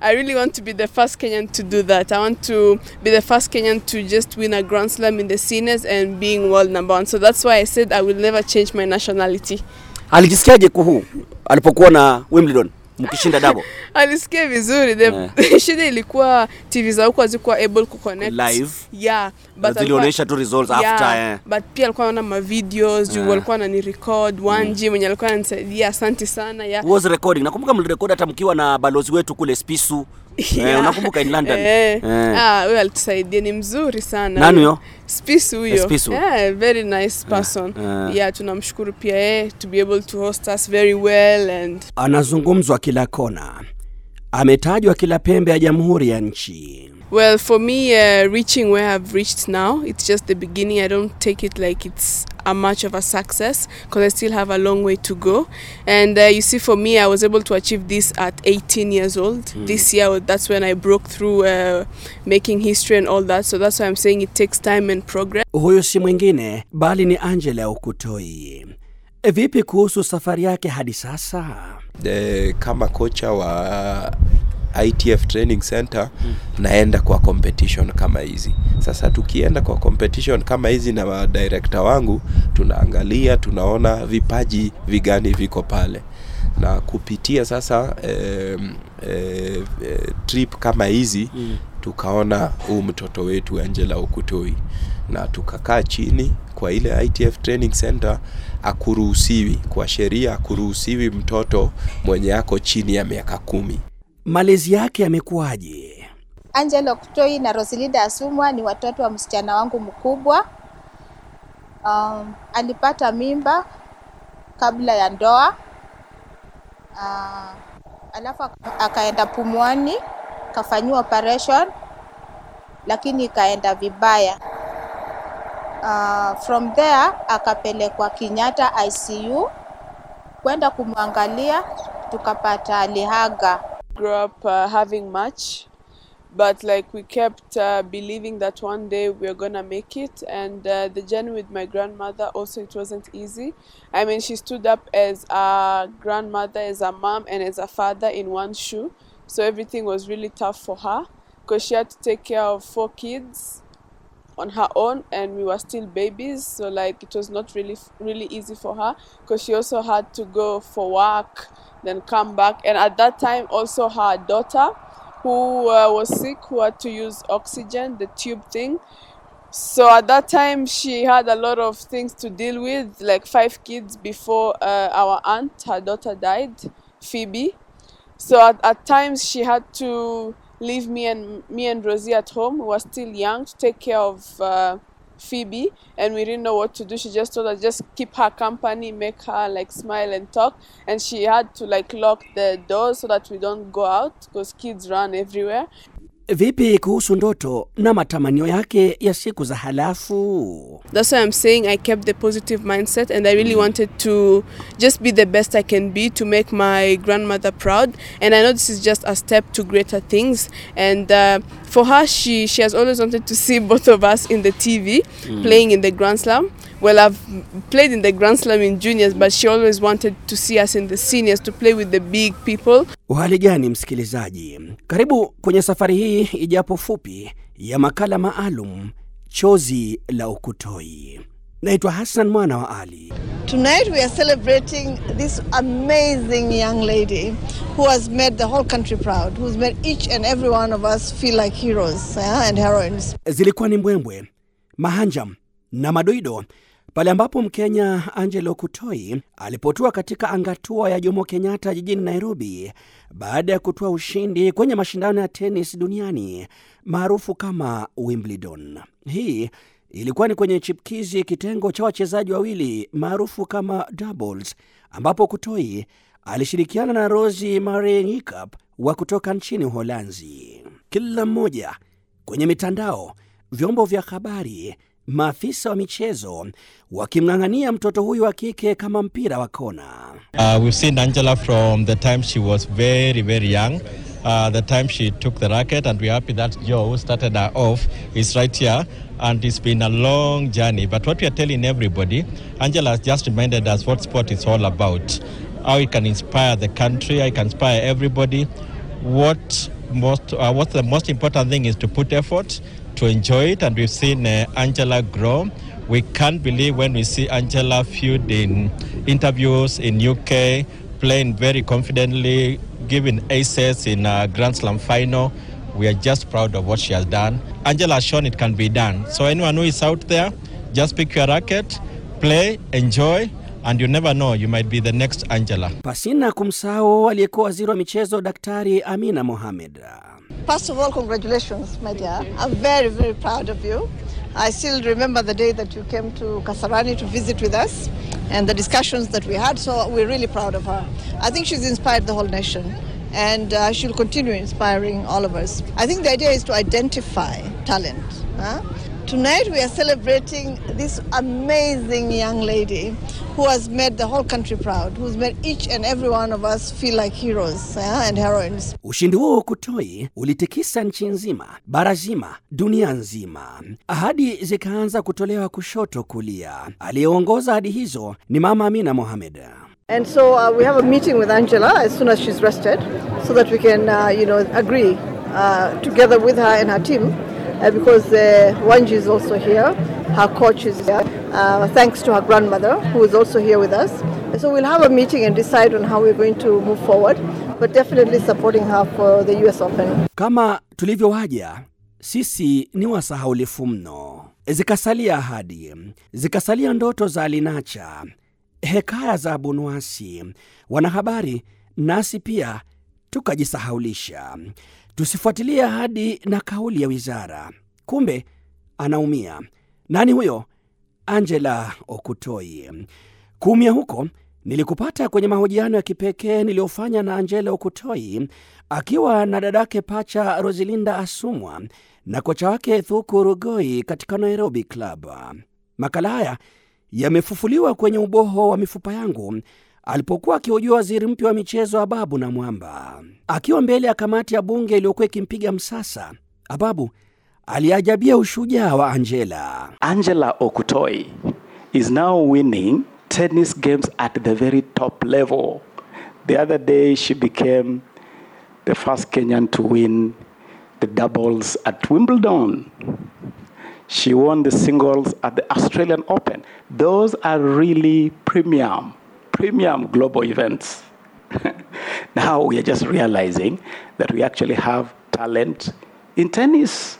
I really want to be the first Kenyan to do that. I want to be the first Kenyan to just win a Grand Slam in the seniors and being world number one. So that's why I said I will never change my nationality. Alijisikiaje kuhu alipokuwa na Wimbledon mkishinda double Alisikia vizuri. The shida ilikuwa TV za huko hazikuwa able live? Yeah, but Zilionyesha tu results after, yeah. but pia alikuwa anaona ma videos, yeah. walikuwa anani record Wanji mwenye alikuwa ananisaidia. Asante sana yeah. was recording. Nakumbuka mlirekodi hata mkiwa na balozi wetu kule Spisu. Eh, unakumbuka in London? Eh. Eh. Ah, huyo alitusaidia ni mzuri sana. Nani huyo? Spice huyo. Eh, Yeah, very nice person. Yeah, Yeah, tunamshukuru pia yeye to be able to host us very well and Anazungumzwa kila kona, ametajwa kila pembe ya jamhuri ya nchi. Well, for me, uh, reaching where I've reached now, it's just the beginning. I don't take it like it's a much of a success because I still have a long way to go. And uh, you see, for me, I was able to achieve this at 18 years old. This year, that's when I broke through uh, making history and all that. So that's why I'm saying it takes time and progress. Huyu si mwingine bali ni Angela Okutoi. Vipi kuhusu safari yake hadi sasa? eh, kama kocha wa ITF Training Center naenda kwa competition kama hizi. Sasa tukienda kwa competition kama hizi na director wangu, tunaangalia tunaona vipaji vigani viko pale na kupitia sasa eh, eh, trip kama hizi tukaona huu mtoto wetu Angela Okutoi na tukakaa chini kwa ile ITF Training Center, akuruhusiwi kwa sheria, akuruhusiwi mtoto mwenye ako chini ya miaka kumi. Malezi yake yamekuwaje? Angelo Okutoi na Rosalinda Asumwa ni watoto wa msichana wangu mkubwa. Um, alipata mimba kabla ya ndoa. Uh, alafu akaenda Pumwani kafanyiwa operation lakini ikaenda vibaya. Uh, from there akapelekwa Kenyatta ICU kwenda kumwangalia, tukapata alihaga. Grew up uh, having much, but like we kept uh, believing that one day we are gonna make it. And uh, the journey with my grandmother also it wasn't easy. I mean, she stood up as a grandmother, as a mom, and as a father in one shoe. So everything was really tough for her because she had to take care of four kids on her own and we were still babies so like it was not really really easy for her because she also had to go for work then come back. And at that time also her daughter who uh, was sick who had to use oxygen the tube thing. So at that time she had a lot of things to deal with like five kids before uh, our aunt her daughter died phoebe. So at, at times she had to leave me and me and Rosie at home. We were still young to take care of uh, Phoebe, and we didn't know what to do. She just told us just keep her company, make her like smile and talk. And she had to like lock the door so that we don't go out because kids run everywhere. Vipi kuhusu ndoto na matamanio yake ya siku za halafu? That's why I'm saying I kept the positive mindset and I really wanted to just be the best I can be to make my grandmother proud. And I know this is just a step to greater things. And uh, for her, she, she has always wanted to see both of us in the TV playing in the Grand Slam. Well, I've played in the Grand Slam in juniors, but she always wanted to see us in the seniors to play with the big people. Uhali gani msikilizaji, karibu kwenye safari hii ijapo fupi ya makala maalum chozi la Ukutoi. Naitwa Hassan mwana wa Ali. Tonight we are celebrating this amazing young lady who has made the whole country proud, who's made each and every one of us feel like heroes uh, and heroines. Zilikuwa ni mbwembwe, mahanjam na madoido pale ambapo Mkenya Angelo Kutoi alipotua katika angatua ya Jomo Kenyatta jijini Nairobi baada ya kutoa ushindi kwenye mashindano ya tenis duniani maarufu kama Wimbledon. Hii ilikuwa ni kwenye chipkizi kitengo cha wachezaji wawili maarufu kama doubles, ambapo Kutoi alishirikiana na Rosie Marie Nyikap wa kutoka nchini Uholanzi. Kila mmoja kwenye mitandao, vyombo vya habari, maafisa wa michezo wakimng'ang'ania mtoto huyu wa kike kama mpira wa kona. Uh, we've seen Angela from the time she was very, very young. Uh, the time she took the racket, and we're happy that Joe who started her off is right here. And it's been a long journey. But what we are telling everybody, Angela has just reminded us what sport is all about. How it can inspire the country, how it can inspire everybody. what most uh, what the most important thing is to put effort to enjoy it and we've seen uh, angela grow. We can't believe when we see angela feud in interviews in uk playing very confidently giving aces in a grand slam final. We are just proud of what she has done. Angela has shown it can be done. So anyone who is out there just pick your racket play enjoy and you never know you might be the next angela. Pasina kumsahau aliyekuwa waziri wa michezo Daktari Amina Mohamed. First of all, congratulations, my dear. I'm very, very proud of you. I still remember the day that you came to Kasarani to visit with us and the discussions that we had, so we're really proud of her. I think she's inspired the whole nation and uh, she'll continue inspiring all of us. I think the idea is to identify talent. huh? Tonight we are celebrating this amazing young lady who has made the whole country proud, who's made each and every one of us feel like heroes huh, and heroines. Ushindi huo Kutoi ulitikisa nchi nzima, bara zima, dunia nzima. Ahadi zikaanza kutolewa kushoto kulia. Aliyeongoza ahadi hizo ni Mama Amina Mohamed. And so uh, we have a meeting with Angela as soon as she's rested, so that we can, uh, you know, agree uh, together with her and her team, uh, because uh, Wanji is also here, her coach is here, uh, thanks to her grandmother who is also here with us. So we'll have a meeting and decide on how we're going to move forward, but definitely supporting her for the U.S. Open. Kama tulivyowaja, sisi ni wasahaulifu mno. Zikasalia ahadi, zikasalia ndoto za Alinacha, hekaya za bunuasi wanahabari, nasi pia tukajisahaulisha. Tusifuatilie ahadi na kauli ya wizara. Kumbe anaumia. Nani huyo? Angela Okutoi. Kuumia huko nilikupata kwenye mahojiano ya kipekee niliyofanya na Angela Okutoi akiwa na dadake pacha Rosilinda Asumwa na kocha wake Thuku Rugoi katika Nairobi Club. Makala haya yamefufuliwa kwenye uboho wa mifupa yangu alipokuwa akihojiwa waziri mpya wa michezo Ababu na Mwamba akiwa mbele ya kamati ya bunge iliyokuwa ikimpiga msasa. Ababu aliajabia ushujaa wa Angela. Angela Okutoi is now winning tennis games at the very top level. The other day, she became the first Kenyan to win the doubles at Wimbledon. She won the singles at the Australian Open. Those are really premium, premium global events. now we are just realizing that we actually have talent in tennis.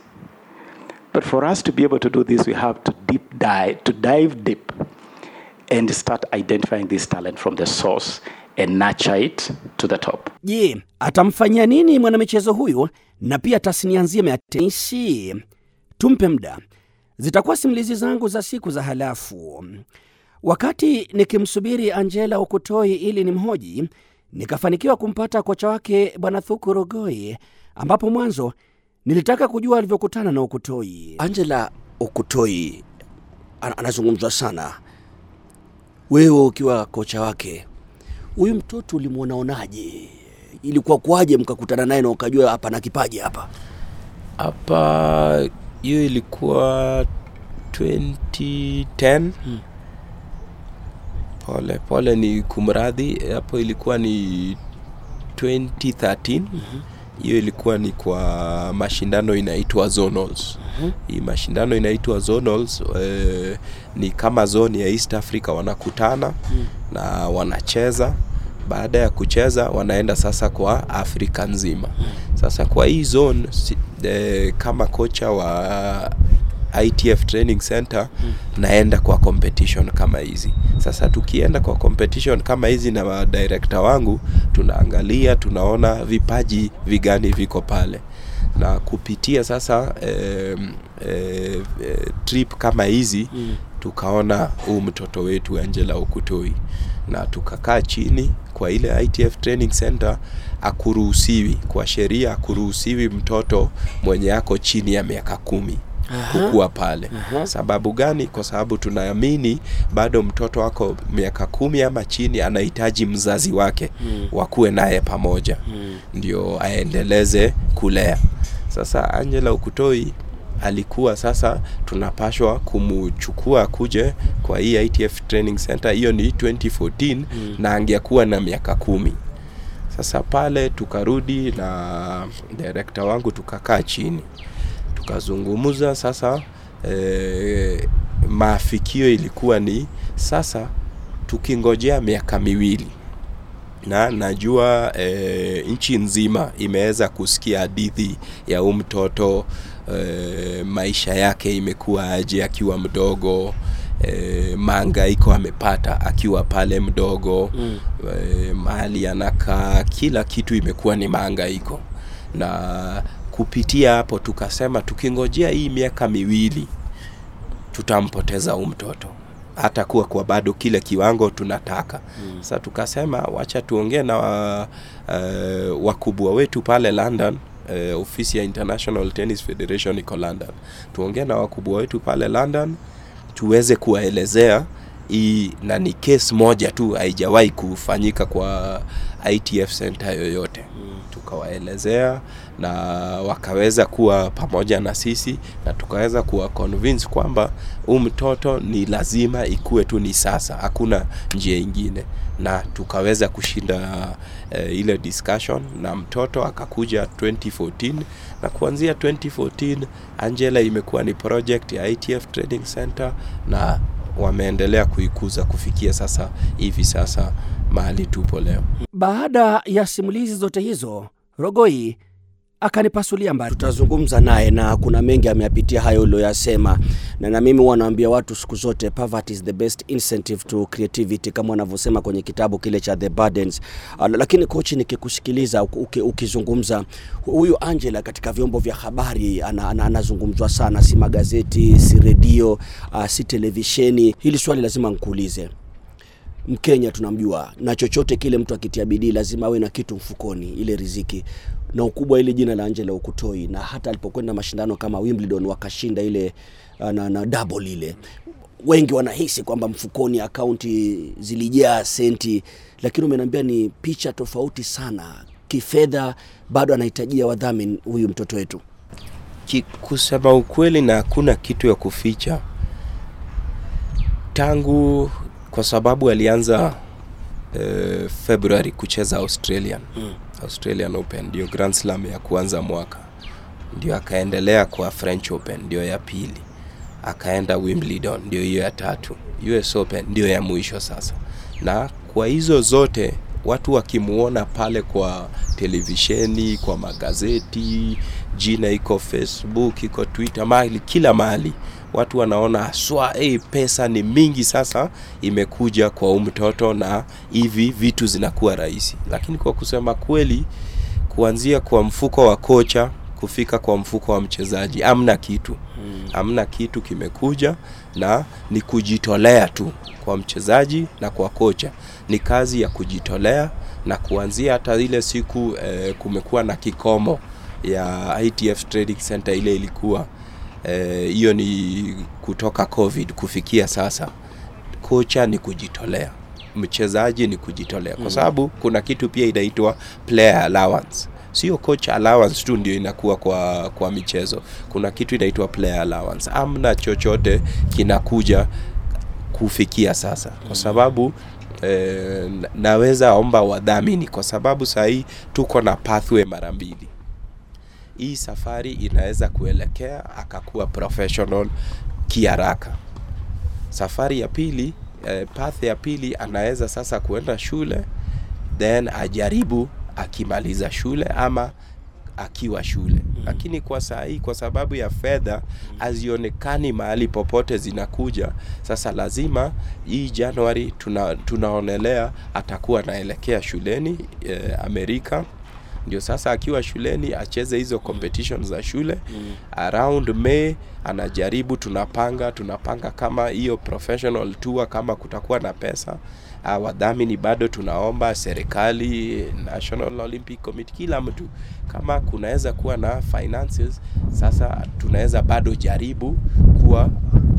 But for us to be able to do this, we have to deep dive, to dive deep and start identifying this talent from the source and nurture it to the top. Je, atamfanyia nini mwanamichezo huyu na pia tasnia nzima ya tenisi? Tumpe muda, zitakuwa simulizi zangu za siku za halafu. Wakati nikimsubiri Angela Okutoi ili nimhoji, nikafanikiwa kumpata kocha wake Bwana Thuku Rogoi, ambapo mwanzo nilitaka kujua alivyokutana na Okutoi. Angela Okutoi anazungumzwa sana, wewe ukiwa kocha wake, huyu mtoto ulimwonaonaje? Ilikuwa kuwaje mkakutana naye na ukajua hapa na kipaji hapa? hapa hiyo ilikuwa 2010 pole pole ni kumradhi hapo ilikuwa ni 2013 hiyo ilikuwa ni kwa mashindano inaitwa zonals. Hii mashindano inaitwa zonals eh, ni kama zone ya east africa. Wanakutana na wanacheza. Baada ya kucheza wanaenda sasa kwa afrika nzima. Sasa kwa hii zone si, eh, kama kocha wa ITF Training Center naenda kwa competition kama hizi. Sasa tukienda kwa competition kama hizi na director wangu, tunaangalia tunaona vipaji vigani viko pale na kupitia sasa eh, eh, eh, trip kama hizi mm. tukaona huu mtoto wetu Angela Okutoi na tukakaa chini kwa ile ITF Training Center, akuruhusiwi kwa sheria, akuruhusiwi mtoto mwenye ako chini ya miaka kumi kukua pale. Sababu gani? Kwa sababu tunaamini bado mtoto wako miaka kumi ama chini anahitaji mzazi wake wakuwe naye pamoja ndio aendeleze kulea. Sasa Angela Okutoi alikuwa sasa tunapashwa kumchukua kuje kwa hii ITF Training Center, hiyo ni 2014 na angekuwa na miaka kumi. Sasa pale tukarudi na director wangu tukakaa chini tukazungumza. Sasa e, maafikio ilikuwa ni sasa tukingojea miaka miwili na najua e, nchi nzima imeweza kusikia hadithi ya huu mtoto e, maisha yake imekuwa aje akiwa mdogo e, maangaiko amepata akiwa pale mdogo mm. e, mahali anakaa, kila kitu imekuwa ni maangaiko, na kupitia hapo tukasema tukingojea hii miaka miwili tutampoteza huu mtoto. Hata kuwa kwa bado kile kiwango tunataka. Mm. Sasa tukasema wacha tuongee na uh, wakubwa wetu pale London uh, ofisi ya International Tennis Federation iko London, tuongee na wakubwa wetu pale London tuweze kuwaelezea hii na ni case moja tu haijawahi kufanyika kwa ITF center yoyote. Tukawaelezea na wakaweza kuwa pamoja na sisi na tukaweza kuwa convince kwamba huu mtoto ni lazima ikuwe tu ni sasa, hakuna njia ingine, na tukaweza kushinda uh, ile discussion na mtoto akakuja 2014 na kuanzia 2014 Angela imekuwa ni project ya ITF Training Center na wameendelea kuikuza kufikia sasa hivi sasa mahali tupo leo. Baada ya simulizi zote hizo, Rogoi akanipasulia mbali. Tutazungumza naye na kuna mengi ameyapitia hayo ulioyasema, na na mimi wanaambia watu siku zote poverty is the best incentive to creativity kama wanavyosema kwenye kitabu kile cha The Burdens. Uh, lakini kochi, nikikusikiliza ukizungumza huyu Angela katika vyombo vya habari anazungumzwa ana, ana sana, si magazeti, si redio, uh, si televisheni. Hili swali lazima nikuulize. Mkenya tunamjua na chochote kile, mtu akitia bidii lazima awe na kitu mfukoni, ile riziki na ukubwa ile jina la Angela Ukutoi, na hata alipokwenda mashindano kama Wimbledon wakashinda ile na, na double ile, wengi wanahisi kwamba mfukoni akaunti zilijaa senti, lakini umeniambia ni picha tofauti sana kifedha. Bado anahitajia wadhamini huyu mtoto wetu. Kusema ukweli, na hakuna kitu ya kuficha, tangu kwa sababu alianza eh, Februari kucheza Australian mm. Australian Open ndio Grand Slam ya kuanza mwaka, ndio akaendelea kwa French Open ndio ya pili, akaenda Wimbledon ndio hiyo ya tatu, US Open ndio ya mwisho sasa. Na kwa hizo zote watu wakimuona pale kwa televisheni, kwa magazeti, jina iko Facebook, iko Twitter, mahali kila mahali watu wanaona haswa hey, pesa ni mingi sasa imekuja kwa huu mtoto na hivi vitu zinakuwa rahisi, lakini kwa kusema kweli, kuanzia kwa mfuko wa kocha kufika kwa mfuko wa mchezaji amna kitu. Hmm. Amna kitu kimekuja, na ni kujitolea tu kwa mchezaji na kwa kocha, ni kazi ya kujitolea na kuanzia hata ile siku eh, kumekuwa na kikomo ya ITF Trading Center ile ilikuwa hiyo e, ni kutoka COVID kufikia sasa, kocha ni kujitolea, mchezaji ni kujitolea, kwa sababu kuna kitu pia inaitwa player allowance. Sio coach allowance tu ndio inakuwa kwa kwa michezo, kuna kitu inaitwa player allowance. Amna chochote kinakuja kufikia sasa, kwa sababu eh, naweza omba wadhamini, kwa sababu sahii tuko na pathway mara mbili hii safari inaweza kuelekea akakuwa professional kiharaka. Safari ya pili eh, path ya pili anaweza sasa kuenda shule then ajaribu akimaliza shule ama akiwa shule mm. Lakini kwa saa hii kwa sababu ya fedha hazionekani mahali popote zinakuja, sasa lazima hii Januari tuna, tunaonelea atakuwa anaelekea shuleni eh, Amerika ndio sasa akiwa shuleni acheze hizo competition za shule. Mm. Around May anajaribu, tunapanga tunapanga kama hiyo professional tour, kama kutakuwa na pesa uh, wadhamini bado tunaomba serikali, National Olympic Committee, kila mtu kama kunaweza kuwa na finances. Sasa tunaweza bado jaribu kuwa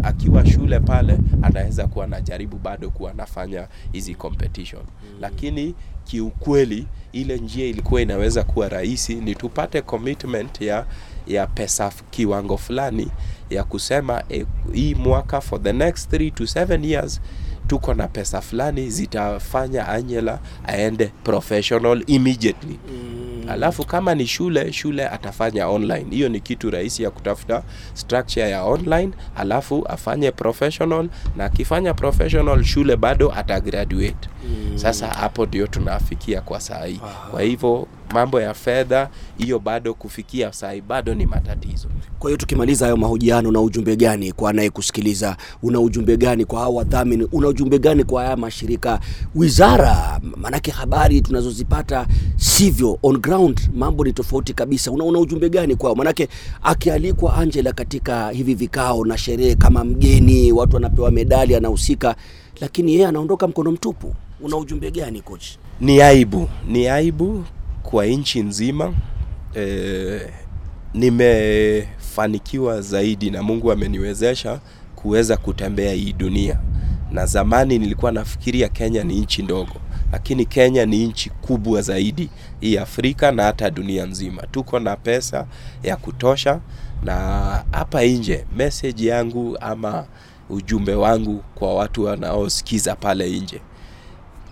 akiwa shule pale anaweza kuwa anajaribu bado kuwa anafanya hizi competition mm. Lakini kiukweli ile njia ilikuwa inaweza kuwa rahisi, ni tupate commitment ya ya pesa kiwango fulani ya kusema eh, hii mwaka for the next 3 to 7 years tuko na pesa fulani zitafanya Angela aende professional immediately. Mm. alafu kama ni shule shule atafanya online. Hiyo ni kitu rahisi ya kutafuta structure ya online alafu afanye professional na akifanya professional shule bado atagraduate mm. sasa hapo ndio tunafikia kwa saa hii kwa hivyo mambo ya fedha hiyo bado kufikia saa bado ni matatizo Kwa hiyo tukimaliza hayo mahojiano, na ujumbe gani kwa anayekusikiliza? Una ujumbe gani kwa hao wadhamini? Una ujumbe gani kwa haya mashirika, wizara? Maanake habari tunazozipata sivyo, on ground mambo ni tofauti kabisa. Una, una ujumbe gani kwao? Maanake akialikwa Angela katika hivi vikao na sherehe kama mgeni, watu wanapewa medali, anahusika, lakini yeye anaondoka mkono mtupu. Una ujumbe gani coach? ni aibu ni aibu kwa nchi nzima e, nimefanikiwa zaidi na mungu ameniwezesha kuweza kutembea hii dunia. Na zamani nilikuwa nafikiria kenya ni nchi ndogo lakini kenya ni nchi kubwa zaidi hii afrika na hata dunia nzima. Tuko na pesa ya kutosha na hapa nje message yangu ama ujumbe wangu kwa watu wanaosikiza pale nje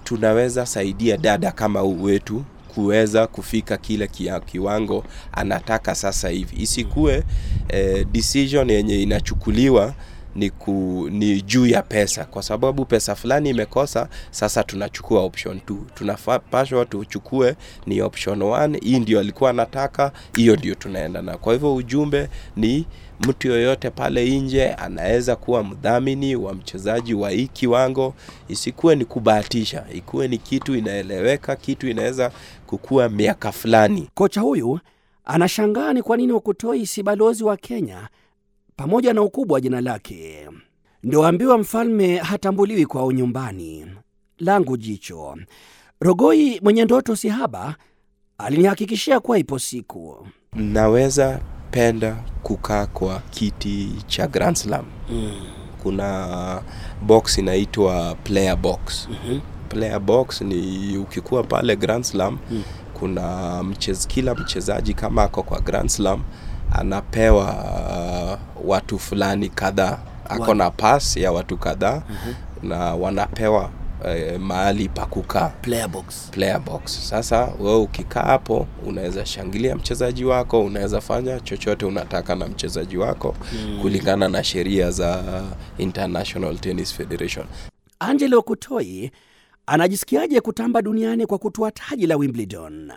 tunaweza saidia dada kama huu wetu kuweza kufika kile kiwango anataka sasa hivi. Isikuwe eh, decision yenye inachukuliwa ni, ku, ni juu ya pesa. Kwa sababu pesa fulani imekosa sasa tunachukua option 2 tunapashwa tuchukue ni option 1 hii ndio alikuwa anataka hiyo ndio tunaenda na. Kwa hivyo ujumbe ni mtu yoyote pale nje anaweza kuwa mdhamini wa mchezaji wa hii kiwango. Isikuwe ni kubahatisha. Ikuwe ni kitu inaeleweka kitu inaweza kukua miaka fulani Kocha huyu anashangaa ni kwa nini Wakutoi si balozi wa Kenya pamoja na ukubwa wa jina lake. Ndoambiwa mfalme hatambuliwi kwao nyumbani. Langu jicho. Rogoi mwenye ndoto si haba alinihakikishia kuwa ipo siku. naweza penda kukaa kwa kiti cha Grand Slam mm. kuna box inaitwa player box mm-hmm. Player box ni ukikuwa pale Grand Slam mm. kuna mchez, kila mchezaji kama ako kwa Grand Slam anapewa uh, watu fulani kadhaa ako na pass ya watu kadhaa mm-hmm. na wanapewa eh, mahali pa kukaa Player box. player box. Sasa wewe ukikaa hapo unaweza shangilia mchezaji wako, unaweza fanya chochote unataka na mchezaji wako mm. kulingana na sheria za International Tennis Federation. Angelo Okutoi anajisikiaje kutamba duniani kwa kutoa taji la Wimbledon?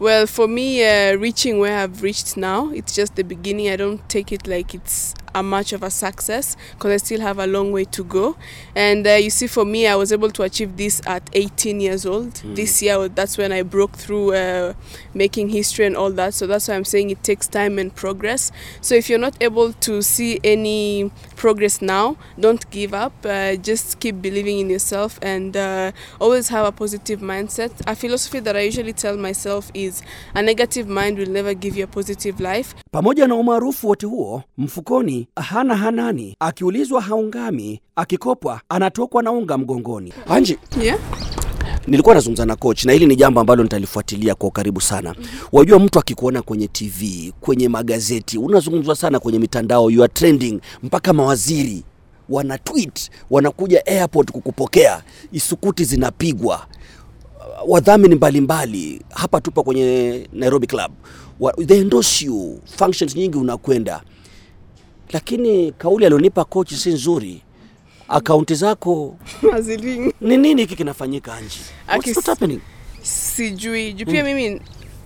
Well, for me, uh, reaching where I've reached now, it's just the beginning. I don't take it like it's a much of a success because I still have a long way to go. And uh, you see, for me, I was able to achieve this at 18 years old. This year, that's when I broke through uh, making history and all that. So that's why I'm saying it takes time and progress. So if you're not able to see any progress now, don't give up. Uh, just keep believing in yourself and uh, always have a positive mindset. A philosophy that I usually tell myself is a negative mind will never give you a positive life. Pamoja na umaarufu wote huo, mfukoni hana hanani, akiulizwa haungami, akikopwa anatokwa na unga mgongoni. Anji, Yeah. nilikuwa nazungumza na coach na hili ni jambo ambalo nitalifuatilia kwa ukaribu sana. Wajua, mtu akikuona kwenye TV, kwenye magazeti, unazungumzwa sana kwenye mitandao, you are trending, mpaka mawaziri wana tweet, wanakuja airport kukupokea, isukuti zinapigwa wadhamini mbalimbali hapa tupo kwenye Nairobi Club they endorse you functions nyingi unakwenda, lakini kauli alionipa kochi si nzuri. Akaunti zako ni nini hiki kinafanyika Anji? What's happening? sijui juu pia mimi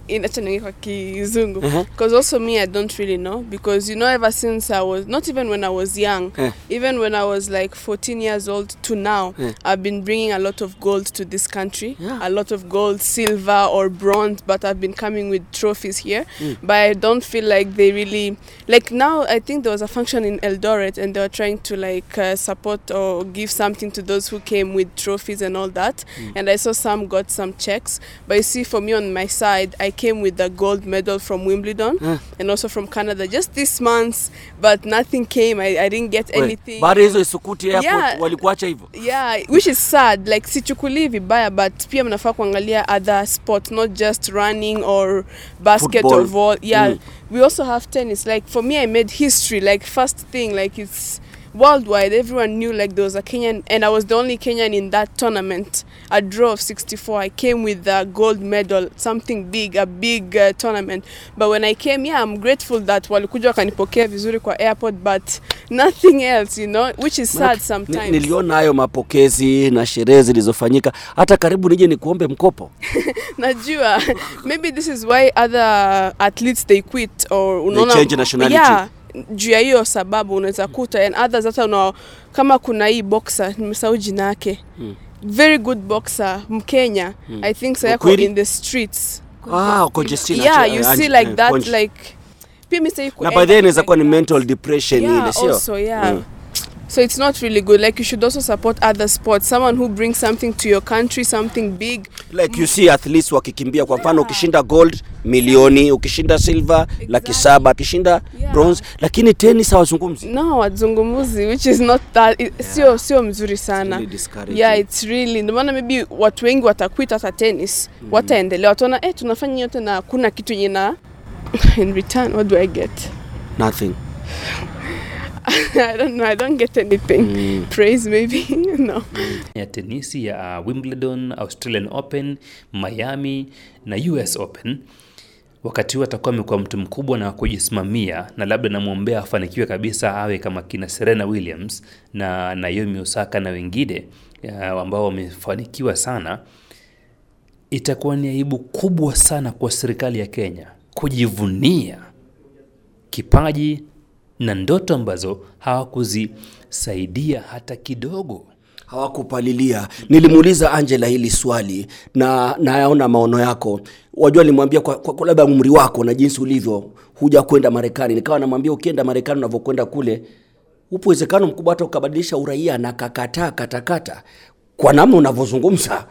inacha niongee kwa kizungu Uh-huh. because also me i don't really know because you know ever since i was not even when i was young Eh. even when i was like 14 years old to now Eh. i've been bringing a lot of gold to this country Yeah. a lot of gold silver or bronze but i've been coming with trophies here but i don't feel like they really like now i think there was a function in eldoret and they were trying to like uh, support or give something to those who came with trophies and all that and i saw some got some checks but you see for me on my side i came with the gold medal from wimbledon Huh. and also from canada just this month but nothing came i, I didn't get anything Baada hizo isukuti airport Yeah. walikuacha hivyo. yeah which is sad like sichukulii vibaya but pia mnafaa kuangalia other sport not just running or basket Football. or vol yeah Mm. we also have tennis like for me i made history like first thing like it's worldwide everyone knew like there was a kenyan and i was the only kenyan in that tournament. A draw of 64 i came with a gold medal something big a big uh, tournament. But when i came yeah i'm grateful that walikuja wakanipokea vizuri kwa airport but nothing else you know which is sad sometimes. niliona hayo mapokezi na sherehe zilizofanyika. Hata karibu nije nikuombe mkopo. Najua. Maybe this is why other athletes they quit or unaona change nationality. yeah juu ya hiyo sababu unaweza kuta and others hata una kama kuna hii boxer nimesahau jina yake. Very good boxer mkenya. I think sayako in the streets. Ah, yeah you see like that like pia mi sahii na then inaweza kuwa ni mental depression yeah, ile sio? also yeah. Mm. So it's not really good. Like you should also support other sports. Someone who brings something to your country something big. Like you see athletes wakikimbia. Kwa mfano ukishinda gold milioni ukishinda silver laki saba ukishinda Yeah. bronze. Lakini tennis hawazungumzi. No wazungumzi which is not that it, sio sio mzuri sana. really yeah it's really ndio maana maybe watu wengi wataquit hata tennis. Mm. wataendelea wataona eh tunafanya yote na kuna kitu yenye na in return what do i get? Nothing i don't know i don't get anything praise maybe no ya tenisi ya uh, Wimbledon, Australian Open, Miami na US Open. Wakati huu atakuwa amekuwa mtu mkubwa na kujisimamia, na labda namwombea afanikiwe kabisa, awe kama kina Serena Williams na Naomi Osaka na wengine ambao wamefanikiwa sana. Itakuwa ni aibu kubwa sana kwa serikali ya Kenya kujivunia kipaji na ndoto ambazo hawakuzisaidia hata kidogo. hawakupalilia. Nilimuuliza angela hili swali na nayaona maono yako. Wajua nilimwambia kwa, kwa, labda umri wako na jinsi ulivyo huja kwenda marekani. Nikawa namwambia ukienda marekani unavyokwenda kule upo uwezekano mkubwa hata ukabadilisha uraia na kakataa katakata. Kwa namna unavyozungumza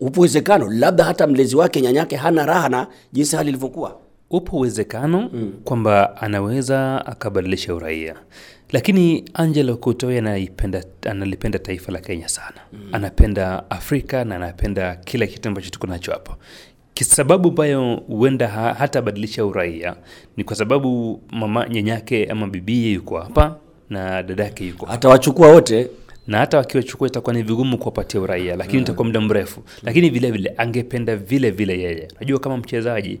upo uwezekano labda hata mlezi wake nyanyake hana raha na jinsi hali ilivyokuwa upo uwezekano mm. kwamba anaweza akabadilisha uraia. Lakini angelo kutoi anaipenda analipenda taifa la kenya sana. Mm. anapenda afrika na anapenda kila kitu ambacho tuko nacho hapo. Kisababu ambayo huenda ha, hatabadilisha uraia ni kwa sababu mama nyanyake ama bibie yuko hapa na dadake yuko hapa. Atawachukua wote? Na hata wakiwachukua itakuwa ni vigumu kuwapatia uraia lakini itakuwa muda mrefu. Lakini vile vile angependa vile vile yeye. Najua kama mchezaji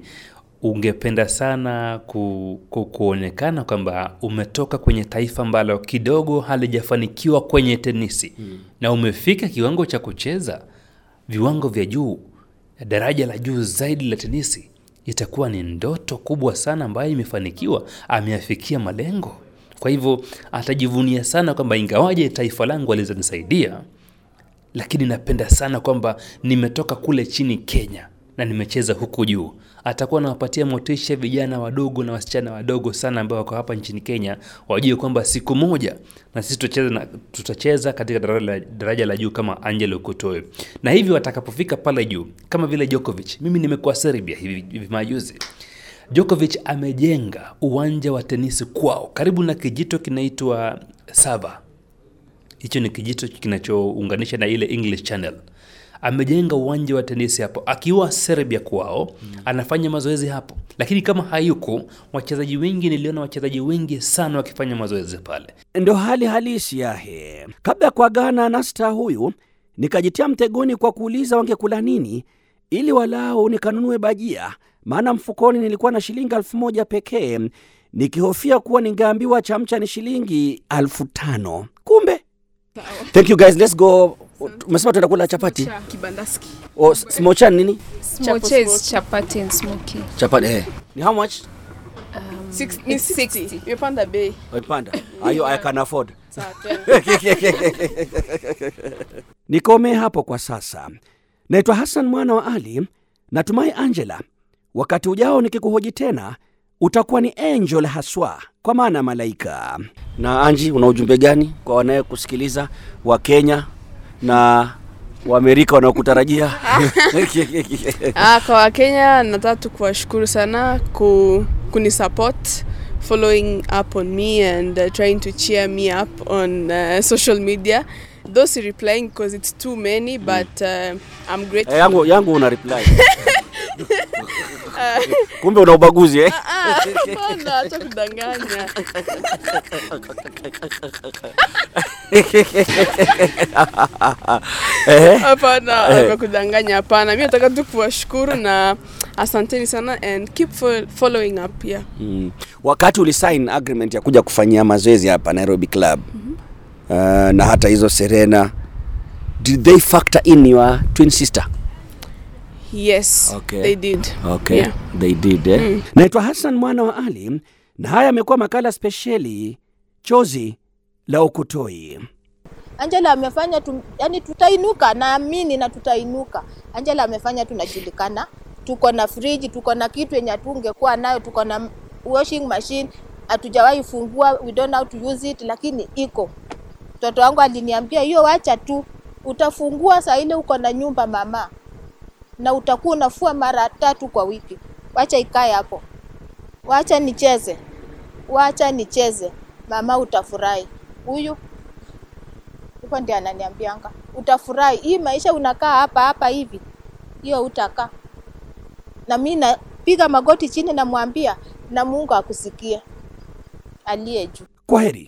ungependa sana ku, ku, kuonekana kwamba umetoka kwenye taifa ambalo kidogo halijafanikiwa kwenye tenisi. Mm. na umefika kiwango cha kucheza viwango vya juu daraja la juu zaidi la tenisi itakuwa ni ndoto kubwa sana ambayo imefanikiwa ameafikia malengo. Kwa hivyo atajivunia sana kwamba ingawaje taifa langu alizonisaidia lakini napenda sana kwamba nimetoka kule chini kenya na nimecheza huku juu atakuwa anawapatia motisha vijana wadogo na wasichana wadogo sana ambao wako hapa nchini kenya wajue kwamba siku moja na sisi tutacheza, na, tutacheza katika daraja la, daraja la juu kama angelo kutoe na hivyo watakapofika pale juu kama vile Djokovic mimi nimekuwa serbia hivi, hivi majuzi Djokovic amejenga uwanja wa tenisi kwao karibu na kijito kinaitwa Sava. Hicho ni kijito kinachounganisha na ile English Channel. Amejenga uwanja wa tenisi hapo akiwa Serbia kwao, anafanya mazoezi hapo. Lakini kama hayuko, wachezaji wengi, niliona wachezaji wengi sana wakifanya mazoezi pale. ndo hali halisi yahe. Kabla ya kuagana na staa huyu, nikajitia mtegoni kwa kuuliza wangekula nini ili walau nikanunue bajia, maana mfukoni nilikuwa na shilingi elfu moja pekee, nikihofia kuwa ningeambiwa chamcha ni shilingi elfu tano. Kumbe thank you guys, let's go. Umesema tuenda kula chapati kibandaski Oh, smochan nini Smoches, chapati and smoky. chapati eh. ni how much Six- ni 60 imepanda bei Wapanda. Ayo I can afford. Nikome hapo kwa sasa. Naitwa Hassan mwana wa Ali. Natumai Angela, wakati ujao nikikuhoji tena utakuwa ni angel haswa, kwa maana ya malaika. Na Anji, una ujumbe gani kwa wanayekusikiliza wa Kenya na Waamerika wanaokutarajia? Ah, kwa wakenya nataka kuwashukuru sana ku, kunisupport following up on me and uh, trying to cheer me up on uh, social media those replying because it's too many but uh, i'm Eh, grateful yangu yangu una reply. kumbe una ubaguzi eh? Ah, hapana, acha kudanganya. Hapana, Eh. kudanganya hapana. Mimi nataka tu kuwashukuru na asanteni sana and keep following up yeah. Mm. Wakati ulisign agreement ya kuja kufanyia mazoezi hapa Nairobi Club uh, na hata hizo Serena, did they factor in your twin sister? Yes, Okay. they did. Okay, Yeah. they did eh? Naitwa Hassan mwana wa Ali na haya amekuwa makala spesheli chozi la ukutoi. Angela amefanya tu, yani tutainuka, naamini na tutainuka. Angela amefanya tunajulikana, tuko na friji, tuko na kitu yenye hatungekuwa nayo, tuko na washing machine, hatujawahi fungua, we don't know how to use it, lakini iko. Mtoto wangu aliniambia hiyo, wacha tu, utafungua saa ile uko na nyumba mama, na utakuwa unafua mara tatu kwa wiki. Wacha ikae hapo, wacha nicheze, wacha nicheze, mama, utafurahi. Huyu uko ndiye ananiambianga, utafurahi hii maisha unakaa hapa hapa hivi, hiyo utakaa. Na mimi napiga magoti chini, namwambia na Mungu akusikie aliye juu. Kwa heri.